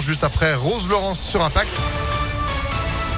Juste après Rose Laurence sur Impact.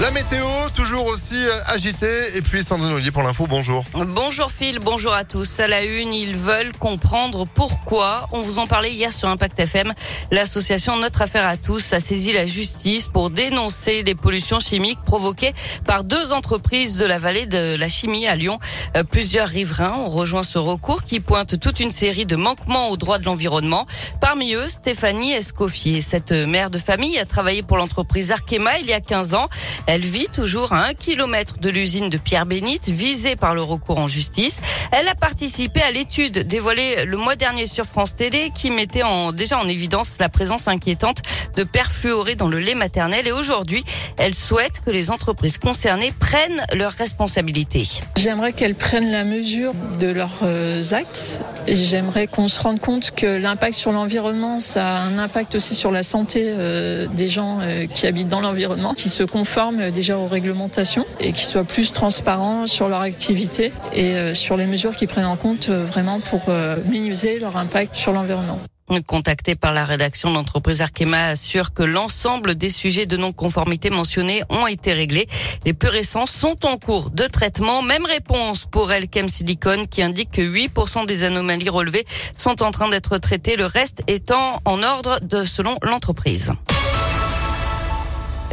La météo, toujours aussi euh, agitée. Et puis Sandrine Ollier pour l'info, bonjour. Bonjour Phil, bonjour à tous. À la une, ils veulent comprendre pourquoi. On vous en parlait hier sur Impact FM. L'association Notre Affaire à tous a saisi la justice pour dénoncer les pollutions chimiques provoquées par deux entreprises de la vallée de la chimie à Lyon. Euh, plusieurs riverains ont rejoint ce recours qui pointe toute une série de manquements aux droits de l'environnement. Parmi eux, Stéphanie Escoffier. Cette mère de famille a travaillé pour l'entreprise Arkema il y a 15 ans. Elle vit toujours à un kilomètre de l'usine de Pierre Bénite, visée par le recours en justice. Elle a participé à l'étude dévoilée le mois dernier sur France Télé qui mettait en, déjà en évidence la présence inquiétante de perfluorés dans le lait maternel et aujourd'hui, elle souhaite que les entreprises concernées prennent leurs responsabilités. J'aimerais qu'elles prennent la mesure de leurs euh, actes. J'aimerais qu'on se rende compte que l'impact sur l'environnement, ça a un impact aussi sur la santé euh, des gens euh, qui habitent dans l'environnement, qui se conforment déjà aux réglementations et qui soient plus transparents sur leur activité et sur les mesures qu'ils prennent en compte vraiment pour minimiser leur impact sur l'environnement. Contacté par la rédaction, l'entreprise Arkema assure que l'ensemble des sujets de non-conformité mentionnés ont été réglés. Les plus récents sont en cours de traitement. Même réponse pour Elkem Silicon qui indique que 8% des anomalies relevées sont en train d'être traitées, le reste étant en ordre de selon l'entreprise.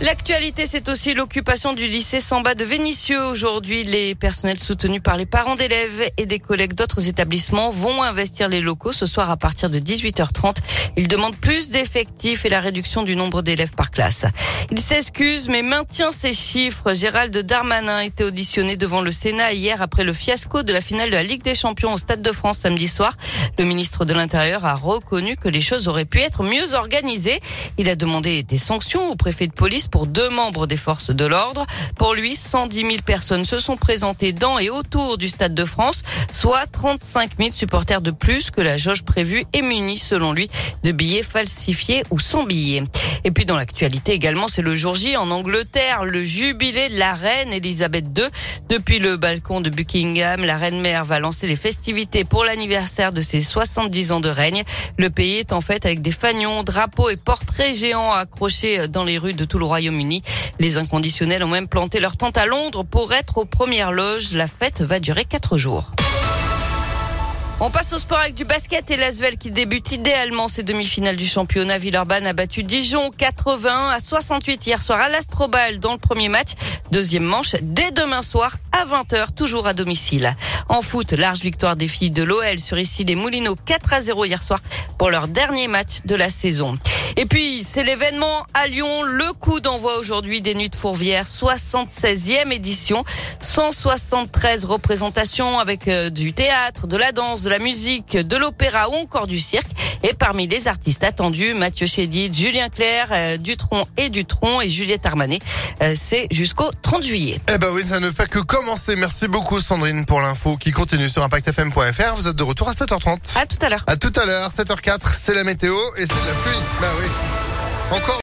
L'actualité, c'est aussi l'occupation du lycée Samba de Vénissieux. Aujourd'hui, les personnels soutenus par les parents d'élèves et des collègues d'autres établissements vont investir les locaux ce soir à partir de 18h30. Ils demandent plus d'effectifs et la réduction du nombre d'élèves par classe. Il s'excuse mais maintient ses chiffres. Gérald Darmanin a été auditionné devant le Sénat hier après le fiasco de la finale de la Ligue des Champions au Stade de France samedi soir. Le ministre de l'Intérieur a reconnu que les choses auraient pu être mieux organisées. Il a demandé des sanctions au préfet de police pour deux membres des forces de l'ordre. Pour lui, 110 000 personnes se sont présentées dans et autour du Stade de France, soit 35 000 supporters de plus que la jauge prévue et munis, selon lui, de billets falsifiés ou sans billets. Et puis dans l'actualité également, c'est le jour J en Angleterre, le jubilé de la reine Elisabeth II. Depuis le balcon de Buckingham, la reine mère va lancer les festivités pour l'anniversaire de ses 70 ans de règne. Le pays est en fait avec des fanions, drapeaux et portraits géants accrochés dans les rues de tout le Royaume-Uni. Les inconditionnels ont même planté leur tente à Londres pour être aux premières loges. La fête va durer quatre jours. On passe au sport avec du basket et l'Asvel qui débute idéalement ses demi-finales du championnat. Villeurbanne a battu Dijon 80 à 68 hier soir à l'Astrobal dans le premier match. Deuxième manche dès demain soir à 20h, toujours à domicile. En foot, large victoire des filles de l'OL sur ici les Moulineaux 4 à 0 hier soir pour leur dernier match de la saison. Et puis, c'est l'événement à Lyon, le coup d'envoi aujourd'hui des Nuits de Fourvière, 76e édition, 173 représentations avec euh, du théâtre, de la danse, de la musique, de l'opéra ou encore du cirque. Et parmi les artistes attendus, Mathieu Chédid, Julien Clerc, euh, Dutron et Dutron et Juliette Armanet. Euh, c'est jusqu'au 30 juillet. Eh ben oui, ça ne fait que commencer. Merci beaucoup Sandrine pour l'info qui continue sur impactfm.fr. Vous êtes de retour à 7h30. À tout à l'heure. À tout à l'heure, 7h04, c'est la météo et c'est de la pluie. Bah oui. Encore